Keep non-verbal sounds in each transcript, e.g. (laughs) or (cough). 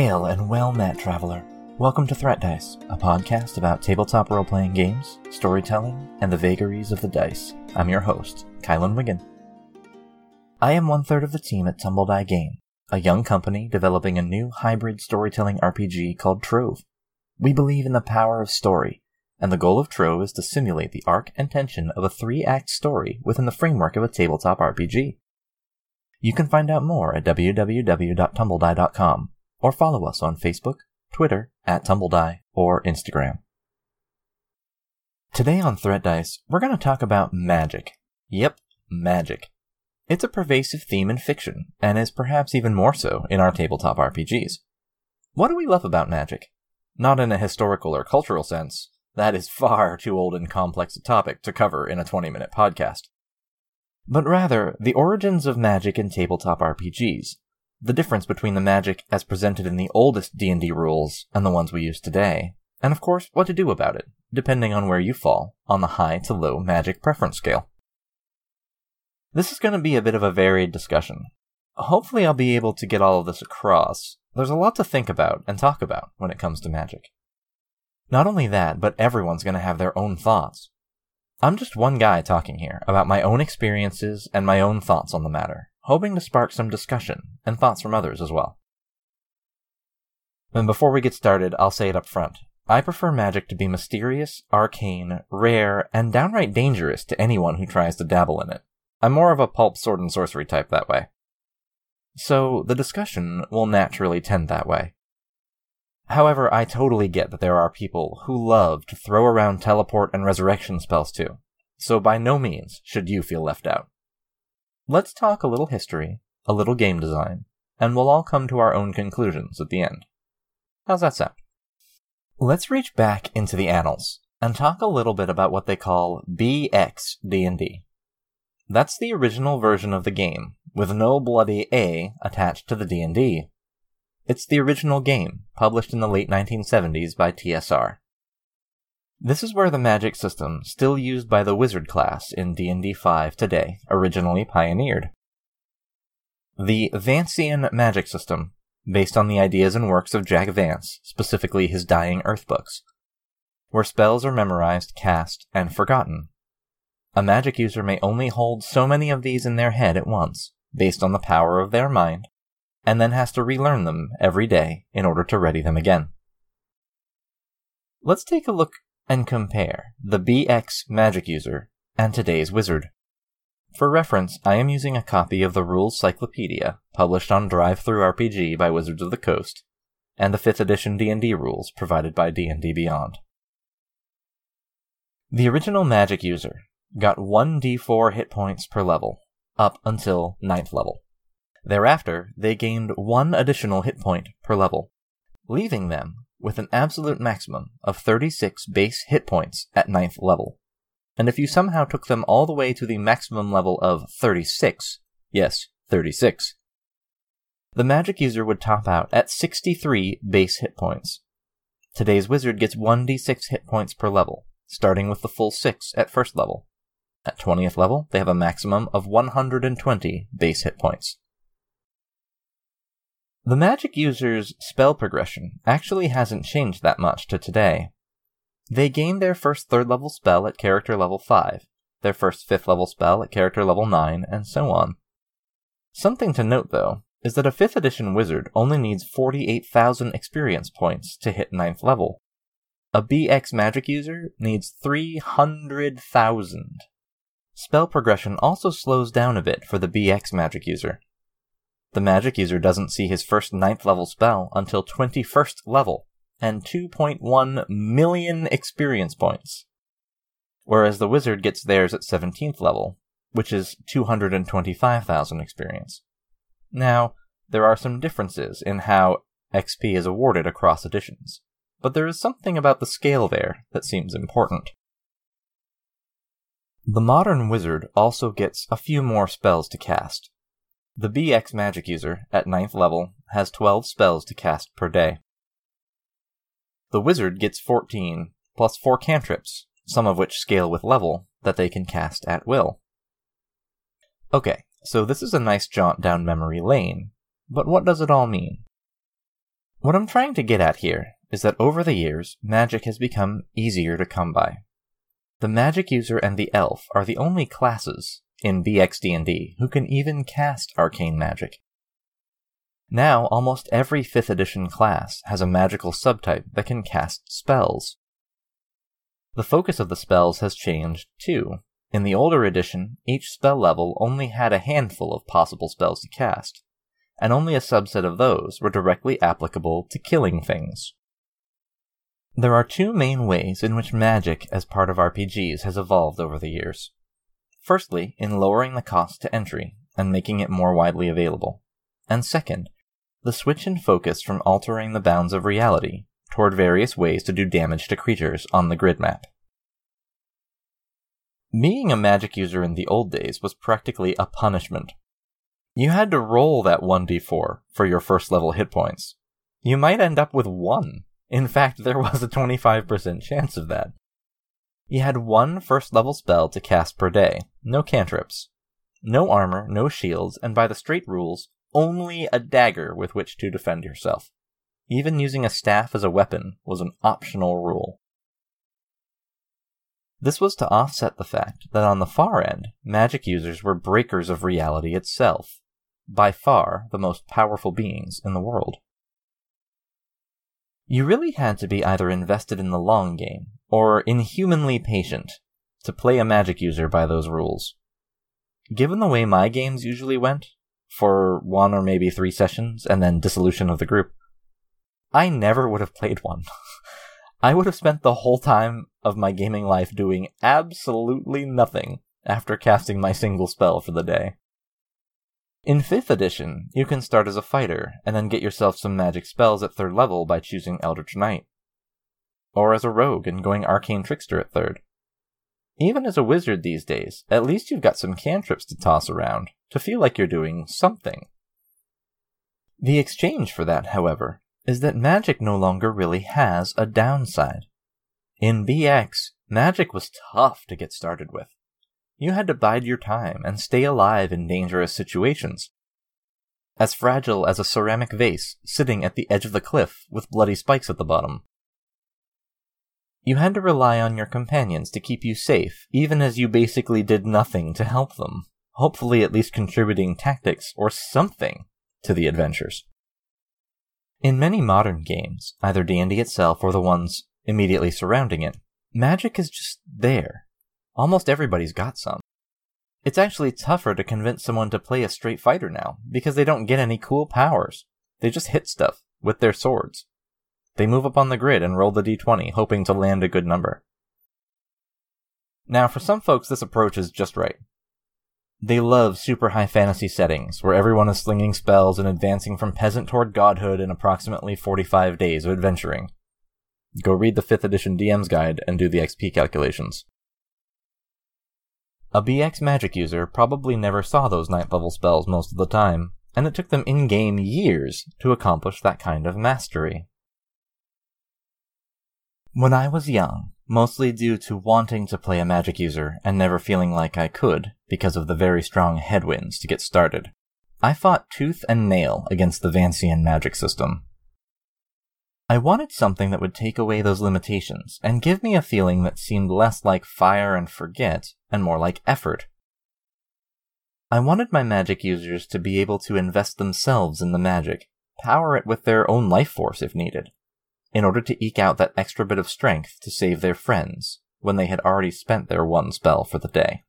Hail and well met, traveler. Welcome to Threat Dice, a podcast about tabletop role playing games, storytelling, and the vagaries of the dice. I'm your host, Kylan Wiggin. I am one third of the team at Tumble Game, a young company developing a new hybrid storytelling RPG called Trove. We believe in the power of story, and the goal of Trove is to simulate the arc and tension of a three act story within the framework of a tabletop RPG. You can find out more at www.tumbledie.com or follow us on Facebook, Twitter, at TumbleDie, or Instagram. Today on Threat Dice, we're going to talk about magic. Yep, magic. It's a pervasive theme in fiction, and is perhaps even more so in our tabletop RPGs. What do we love about magic? Not in a historical or cultural sense. That is far too old and complex a topic to cover in a 20 minute podcast but rather the origins of magic in tabletop RPGs, the difference between the magic as presented in the oldest D&D rules and the ones we use today, and of course what to do about it, depending on where you fall on the high to low magic preference scale. This is going to be a bit of a varied discussion. Hopefully I'll be able to get all of this across. There's a lot to think about and talk about when it comes to magic. Not only that, but everyone's going to have their own thoughts, I'm just one guy talking here about my own experiences and my own thoughts on the matter, hoping to spark some discussion and thoughts from others as well. And before we get started, I'll say it up front. I prefer magic to be mysterious, arcane, rare, and downright dangerous to anyone who tries to dabble in it. I'm more of a pulp sword and sorcery type that way. So the discussion will naturally tend that way. However, I totally get that there are people who love to throw around teleport and resurrection spells too, so by no means should you feel left out. Let's talk a little history, a little game design, and we'll all come to our own conclusions at the end. How's that sound? Let's reach back into the annals and talk a little bit about what they call BX D&D. That's the original version of the game, with no bloody A attached to the D&D. It's the original game, published in the late 1970s by TSR. This is where the magic system, still used by the wizard class in D&D 5 today, originally pioneered. The Vancian magic system, based on the ideas and works of Jack Vance, specifically his Dying Earth books, where spells are memorized, cast, and forgotten. A magic user may only hold so many of these in their head at once, based on the power of their mind and then has to relearn them every day in order to ready them again. Let's take a look and compare the BX magic user and today's wizard. For reference, I am using a copy of the Rules Cyclopedia, published on DriveThruRPG by Wizards of the Coast, and the 5th edition D&D rules provided by D&D Beyond. The original magic user got 1d4 hit points per level, up until 9th level. Thereafter, they gained one additional hit point per level, leaving them with an absolute maximum of 36 base hit points at ninth level. And if you somehow took them all the way to the maximum level of 36, yes, 36, the magic user would top out at 63 base hit points. Today's wizard gets 1d6 hit points per level, starting with the full 6 at first level. At 20th level, they have a maximum of 120 base hit points. The magic user's spell progression actually hasn't changed that much to today. They gain their first third level spell at character level 5, their first fifth level spell at character level 9, and so on. Something to note though is that a 5th edition wizard only needs 48,000 experience points to hit ninth level. A BX magic user needs 300,000. Spell progression also slows down a bit for the BX magic user, the magic user doesn't see his first ninth level spell until 21st level, and 2.1 million experience points. Whereas the wizard gets theirs at 17th level, which is 225,000 experience. Now, there are some differences in how XP is awarded across editions, but there is something about the scale there that seems important. The modern wizard also gets a few more spells to cast, the BX magic user, at ninth level, has 12 spells to cast per day. The wizard gets 14, plus 4 cantrips, some of which scale with level, that they can cast at will. Okay, so this is a nice jaunt down memory lane, but what does it all mean? What I'm trying to get at here is that over the years, magic has become easier to come by. The magic user and the elf are the only classes in BXD&D who can even cast arcane magic. Now, almost every 5th edition class has a magical subtype that can cast spells. The focus of the spells has changed, too. In the older edition, each spell level only had a handful of possible spells to cast, and only a subset of those were directly applicable to killing things. There are two main ways in which magic as part of RPGs has evolved over the years. Firstly, in lowering the cost to entry and making it more widely available. And second, the switch in focus from altering the bounds of reality toward various ways to do damage to creatures on the grid map. Being a magic user in the old days was practically a punishment. You had to roll that 1d4 for your first level hit points. You might end up with 1. In fact, there was a 25% chance of that. You had one first level spell to cast per day, no cantrips. No armor, no shields, and by the straight rules, only a dagger with which to defend yourself. Even using a staff as a weapon was an optional rule. This was to offset the fact that on the far end, magic users were breakers of reality itself, by far the most powerful beings in the world. You really had to be either invested in the long game or inhumanly patient to play a magic user by those rules. Given the way my games usually went, for one or maybe three sessions and then dissolution of the group, I never would have played one. (laughs) I would have spent the whole time of my gaming life doing absolutely nothing after casting my single spell for the day. In 5th edition, you can start as a fighter and then get yourself some magic spells at 3rd level by choosing Eldritch Knight. Or as a rogue and going Arcane Trickster at 3rd. Even as a wizard these days, at least you've got some cantrips to toss around to feel like you're doing something. The exchange for that, however, is that magic no longer really has a downside. In BX, magic was tough to get started with. You had to bide your time and stay alive in dangerous situations. As fragile as a ceramic vase sitting at the edge of the cliff with bloody spikes at the bottom. You had to rely on your companions to keep you safe, even as you basically did nothing to help them, hopefully at least contributing tactics or something to the adventures. In many modern games, either D&D itself or the ones immediately surrounding it, magic is just there, Almost everybody's got some. It's actually tougher to convince someone to play a straight fighter now, because they don't get any cool powers. They just hit stuff with their swords. They move up on the grid and roll the d20, hoping to land a good number. Now, for some folks, this approach is just right. They love super high fantasy settings, where everyone is slinging spells and advancing from peasant toward godhood in approximately 45 days of adventuring. Go read the 5th edition DM's guide and do the XP calculations. A BX magic user probably never saw those ninth level spells most of the time, and it took them in game years to accomplish that kind of mastery. When I was young, mostly due to wanting to play a magic user and never feeling like I could because of the very strong headwinds to get started, I fought tooth and nail against the Vancian magic system. I wanted something that would take away those limitations and give me a feeling that seemed less like fire and forget and more like effort. I wanted my magic users to be able to invest themselves in the magic, power it with their own life force if needed, in order to eke out that extra bit of strength to save their friends when they had already spent their one spell for the day.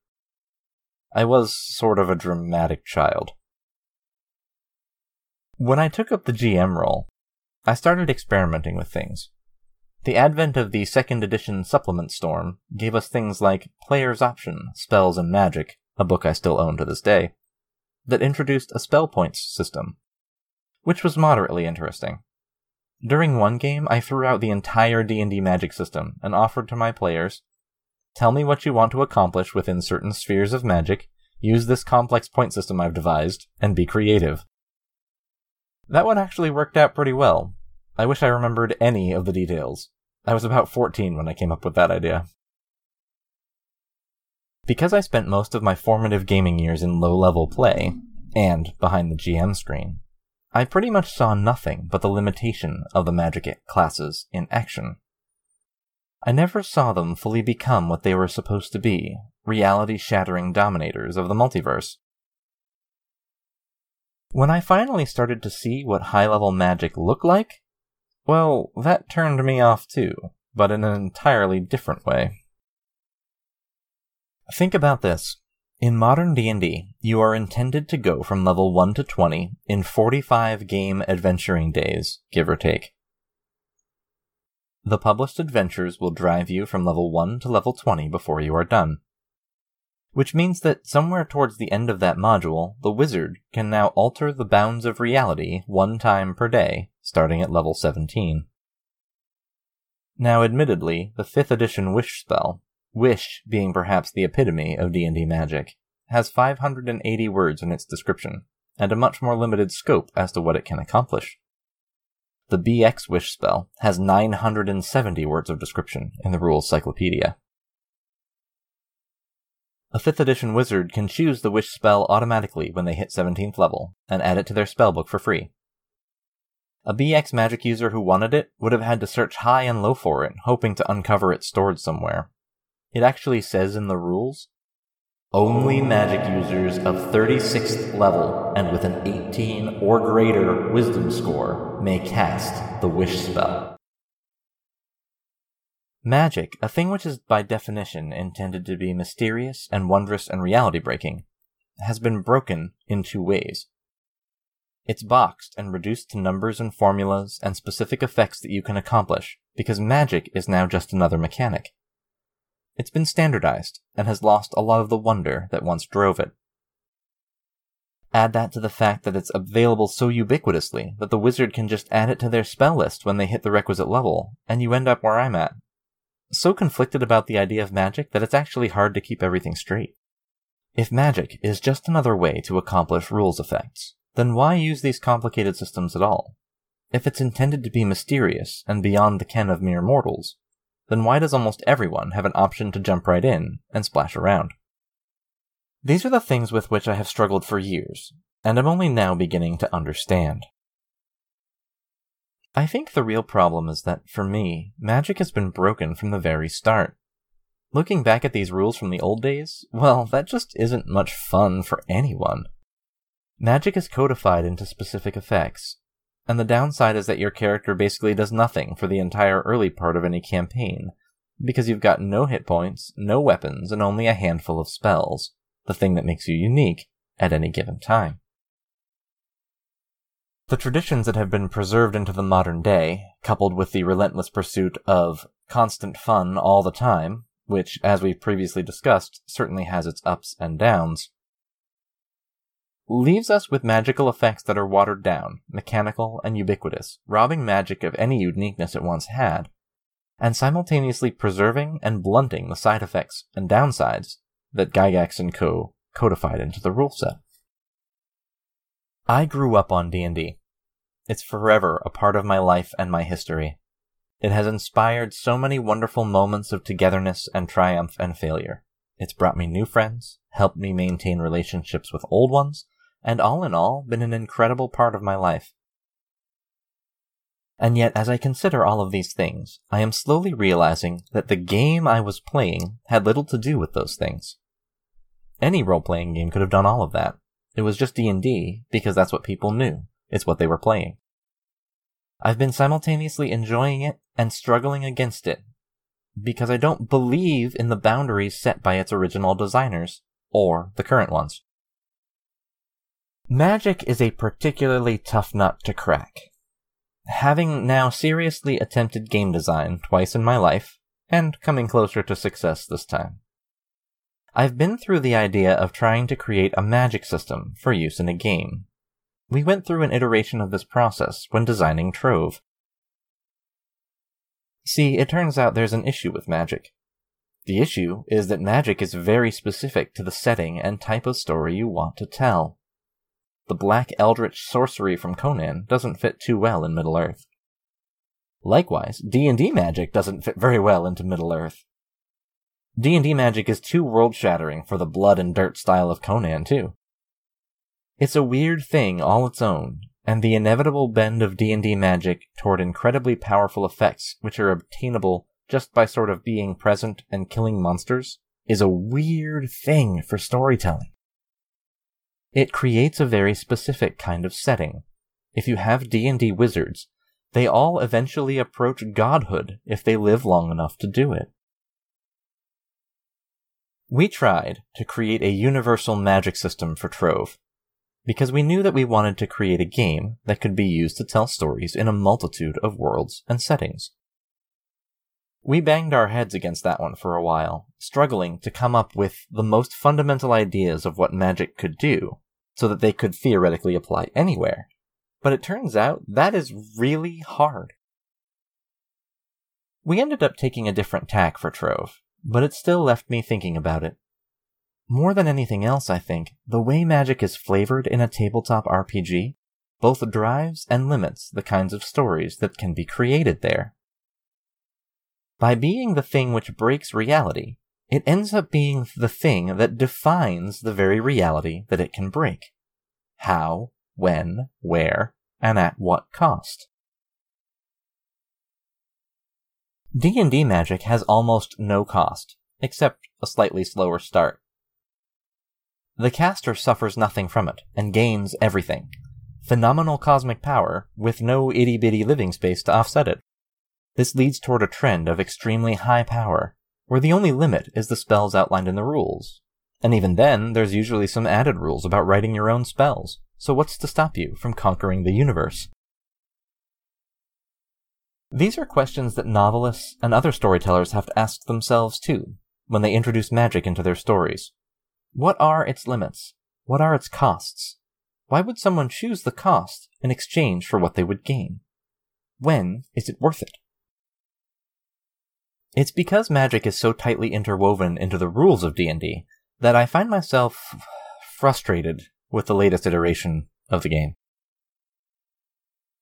I was sort of a dramatic child. When I took up the GM role, I started experimenting with things. The advent of the second edition supplement storm gave us things like Player's Option, Spells and Magic, a book I still own to this day, that introduced a spell points system, which was moderately interesting. During one game, I threw out the entire D&D magic system and offered to my players, tell me what you want to accomplish within certain spheres of magic, use this complex point system I've devised, and be creative. That one actually worked out pretty well. I wish I remembered any of the details. I was about 14 when I came up with that idea. Because I spent most of my formative gaming years in low level play, and behind the GM screen, I pretty much saw nothing but the limitation of the magic classes in action. I never saw them fully become what they were supposed to be reality shattering dominators of the multiverse. When I finally started to see what high level magic looked like, well, that turned me off too, but in an entirely different way. Think about this. In modern D&D, you are intended to go from level 1 to 20 in 45 game adventuring days, give or take. The published adventures will drive you from level 1 to level 20 before you are done which means that somewhere towards the end of that module, the wizard can now alter the bounds of reality one time per day, starting at level 17. Now, admittedly, the 5th edition Wish spell, Wish being perhaps the epitome of D&D magic, has 580 words in its description, and a much more limited scope as to what it can accomplish. The BX Wish spell has 970 words of description in the rules cyclopedia. A 5th edition wizard can choose the wish spell automatically when they hit 17th level, and add it to their spellbook for free. A BX magic user who wanted it would have had to search high and low for it, hoping to uncover it stored somewhere. It actually says in the rules only magic users of 36th level and with an 18 or greater wisdom score may cast the wish spell. Magic, a thing which is by definition intended to be mysterious and wondrous and reality breaking, has been broken in two ways. It's boxed and reduced to numbers and formulas and specific effects that you can accomplish, because magic is now just another mechanic. It's been standardized and has lost a lot of the wonder that once drove it. Add that to the fact that it's available so ubiquitously that the wizard can just add it to their spell list when they hit the requisite level, and you end up where I'm at, so conflicted about the idea of magic that it's actually hard to keep everything straight. If magic is just another way to accomplish rules effects, then why use these complicated systems at all? If it's intended to be mysterious and beyond the ken of mere mortals, then why does almost everyone have an option to jump right in and splash around? These are the things with which I have struggled for years, and am only now beginning to understand. I think the real problem is that, for me, magic has been broken from the very start. Looking back at these rules from the old days, well, that just isn't much fun for anyone. Magic is codified into specific effects, and the downside is that your character basically does nothing for the entire early part of any campaign, because you've got no hit points, no weapons, and only a handful of spells, the thing that makes you unique at any given time. The traditions that have been preserved into the modern day, coupled with the relentless pursuit of constant fun all the time, which, as we've previously discussed, certainly has its ups and downs, leaves us with magical effects that are watered down, mechanical, and ubiquitous, robbing magic of any uniqueness it once had, and simultaneously preserving and blunting the side effects and downsides that Gygax and Co. codified into the rule set. I grew up on D&D. It's forever a part of my life and my history. It has inspired so many wonderful moments of togetherness and triumph and failure. It's brought me new friends, helped me maintain relationships with old ones, and all in all, been an incredible part of my life. And yet, as I consider all of these things, I am slowly realizing that the game I was playing had little to do with those things. Any role-playing game could have done all of that. It was just D&D because that's what people knew. It's what they were playing. I've been simultaneously enjoying it and struggling against it because I don't believe in the boundaries set by its original designers or the current ones. Magic is a particularly tough nut to crack. Having now seriously attempted game design twice in my life, and coming closer to success this time, I've been through the idea of trying to create a magic system for use in a game we went through an iteration of this process when designing Trove. See, it turns out there's an issue with magic. The issue is that magic is very specific to the setting and type of story you want to tell. The black eldritch sorcery from Conan doesn't fit too well in Middle-earth. Likewise, D&D magic doesn't fit very well into Middle-earth. D&D magic is too world-shattering for the blood and dirt style of Conan, too. It's a weird thing all its own, and the inevitable bend of D&D magic toward incredibly powerful effects which are obtainable just by sort of being present and killing monsters is a weird thing for storytelling. It creates a very specific kind of setting. If you have D&D wizards, they all eventually approach godhood if they live long enough to do it. We tried to create a universal magic system for Trove, because we knew that we wanted to create a game that could be used to tell stories in a multitude of worlds and settings. We banged our heads against that one for a while, struggling to come up with the most fundamental ideas of what magic could do, so that they could theoretically apply anywhere. But it turns out that is really hard. We ended up taking a different tack for Trove, but it still left me thinking about it. More than anything else, I think, the way magic is flavored in a tabletop RPG both drives and limits the kinds of stories that can be created there. By being the thing which breaks reality, it ends up being the thing that defines the very reality that it can break. How, when, where, and at what cost. D&D magic has almost no cost, except a slightly slower start. The caster suffers nothing from it, and gains everything. Phenomenal cosmic power, with no itty bitty living space to offset it. This leads toward a trend of extremely high power, where the only limit is the spells outlined in the rules. And even then, there's usually some added rules about writing your own spells, so what's to stop you from conquering the universe? These are questions that novelists and other storytellers have to ask themselves too, when they introduce magic into their stories. What are its limits? What are its costs? Why would someone choose the cost in exchange for what they would gain? When is it worth it? It's because magic is so tightly interwoven into the rules of D&D that I find myself frustrated with the latest iteration of the game.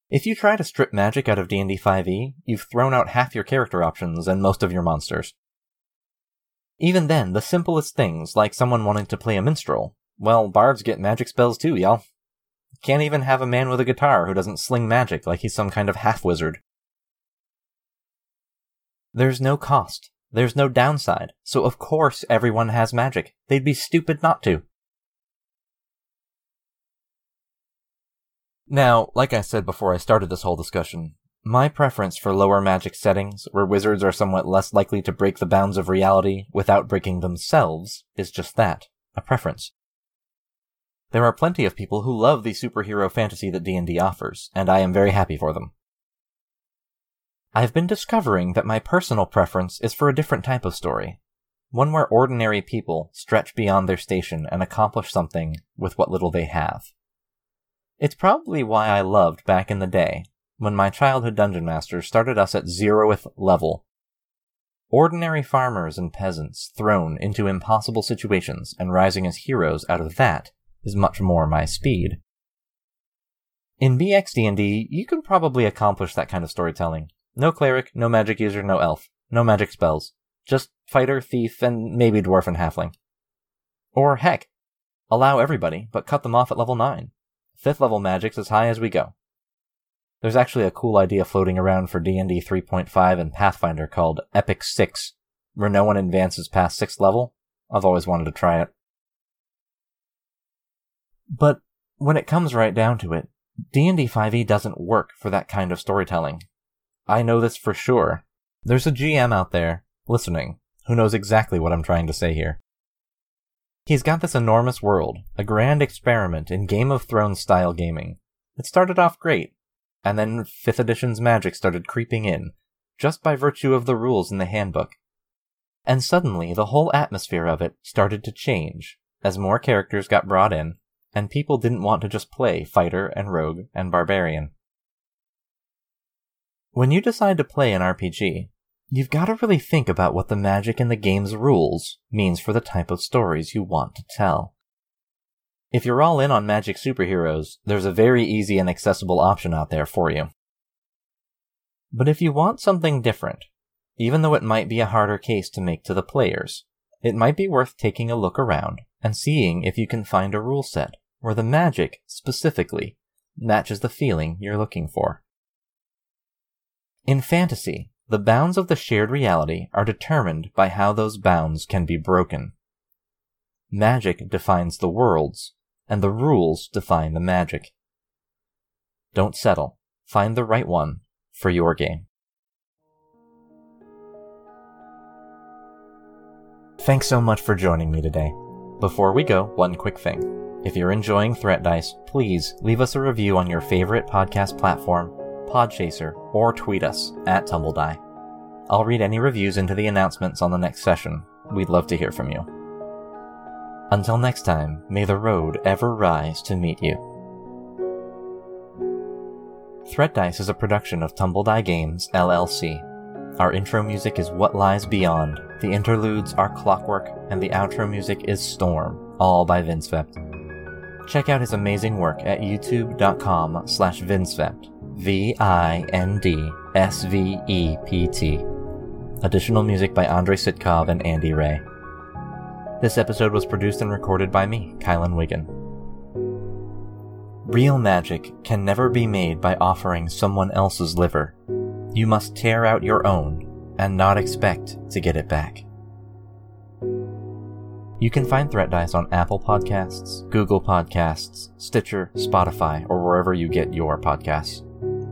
If you try to strip magic out of D&D 5e, you've thrown out half your character options and most of your monsters. Even then, the simplest things, like someone wanting to play a minstrel, well, bards get magic spells too, y'all. Can't even have a man with a guitar who doesn't sling magic like he's some kind of half wizard. There's no cost. There's no downside. So of course everyone has magic. They'd be stupid not to. Now, like I said before I started this whole discussion, my preference for lower magic settings, where wizards are somewhat less likely to break the bounds of reality without breaking themselves, is just that, a preference. There are plenty of people who love the superhero fantasy that D&D offers, and I am very happy for them. I've been discovering that my personal preference is for a different type of story. One where ordinary people stretch beyond their station and accomplish something with what little they have. It's probably why I loved back in the day, when my childhood dungeon master started us at zeroth level. Ordinary farmers and peasants thrown into impossible situations and rising as heroes out of that is much more my speed. In BXD&D, you can probably accomplish that kind of storytelling. No cleric, no magic user, no elf, no magic spells. Just fighter, thief, and maybe dwarf and halfling. Or heck, allow everybody, but cut them off at level 9 fifth level magic's as high as we go. There's actually a cool idea floating around for D&D 3.5 and Pathfinder called Epic 6, where no one advances past 6th level. I've always wanted to try it. But when it comes right down to it, D&D 5e doesn't work for that kind of storytelling. I know this for sure. There's a GM out there, listening, who knows exactly what I'm trying to say here. He's got this enormous world, a grand experiment in Game of Thrones style gaming. It started off great, and then 5th edition's magic started creeping in, just by virtue of the rules in the handbook. And suddenly the whole atmosphere of it started to change, as more characters got brought in, and people didn't want to just play fighter and rogue and barbarian. When you decide to play an RPG, You've got to really think about what the magic in the game's rules means for the type of stories you want to tell. If you're all in on magic superheroes, there's a very easy and accessible option out there for you. But if you want something different, even though it might be a harder case to make to the players, it might be worth taking a look around and seeing if you can find a rule set where the magic, specifically, matches the feeling you're looking for. In fantasy, the bounds of the shared reality are determined by how those bounds can be broken. Magic defines the worlds, and the rules define the magic. Don't settle. Find the right one for your game. Thanks so much for joining me today. Before we go, one quick thing. If you're enjoying Threat Dice, please leave us a review on your favorite podcast platform, Podchaser, or tweet us at TumbleDie. I'll read any reviews into the announcements on the next session. We'd love to hear from you. Until next time, may the road ever rise to meet you. Threat Dice is a production of TumbleDie Games, LLC. Our intro music is What Lies Beyond, the interludes are Clockwork, and the outro music is Storm, all by Vindsvept. Check out his amazing work at youtube.com slash Vindsvept, V-I-N-D-S-V-E-P-T. Additional music by Andrei Sitkov and Andy Ray. This episode was produced and recorded by me, Kylan Wiggin. Real magic can never be made by offering someone else's liver. You must tear out your own and not expect to get it back. You can find Threat Dice on Apple Podcasts, Google Podcasts, Stitcher, Spotify, or wherever you get your podcasts.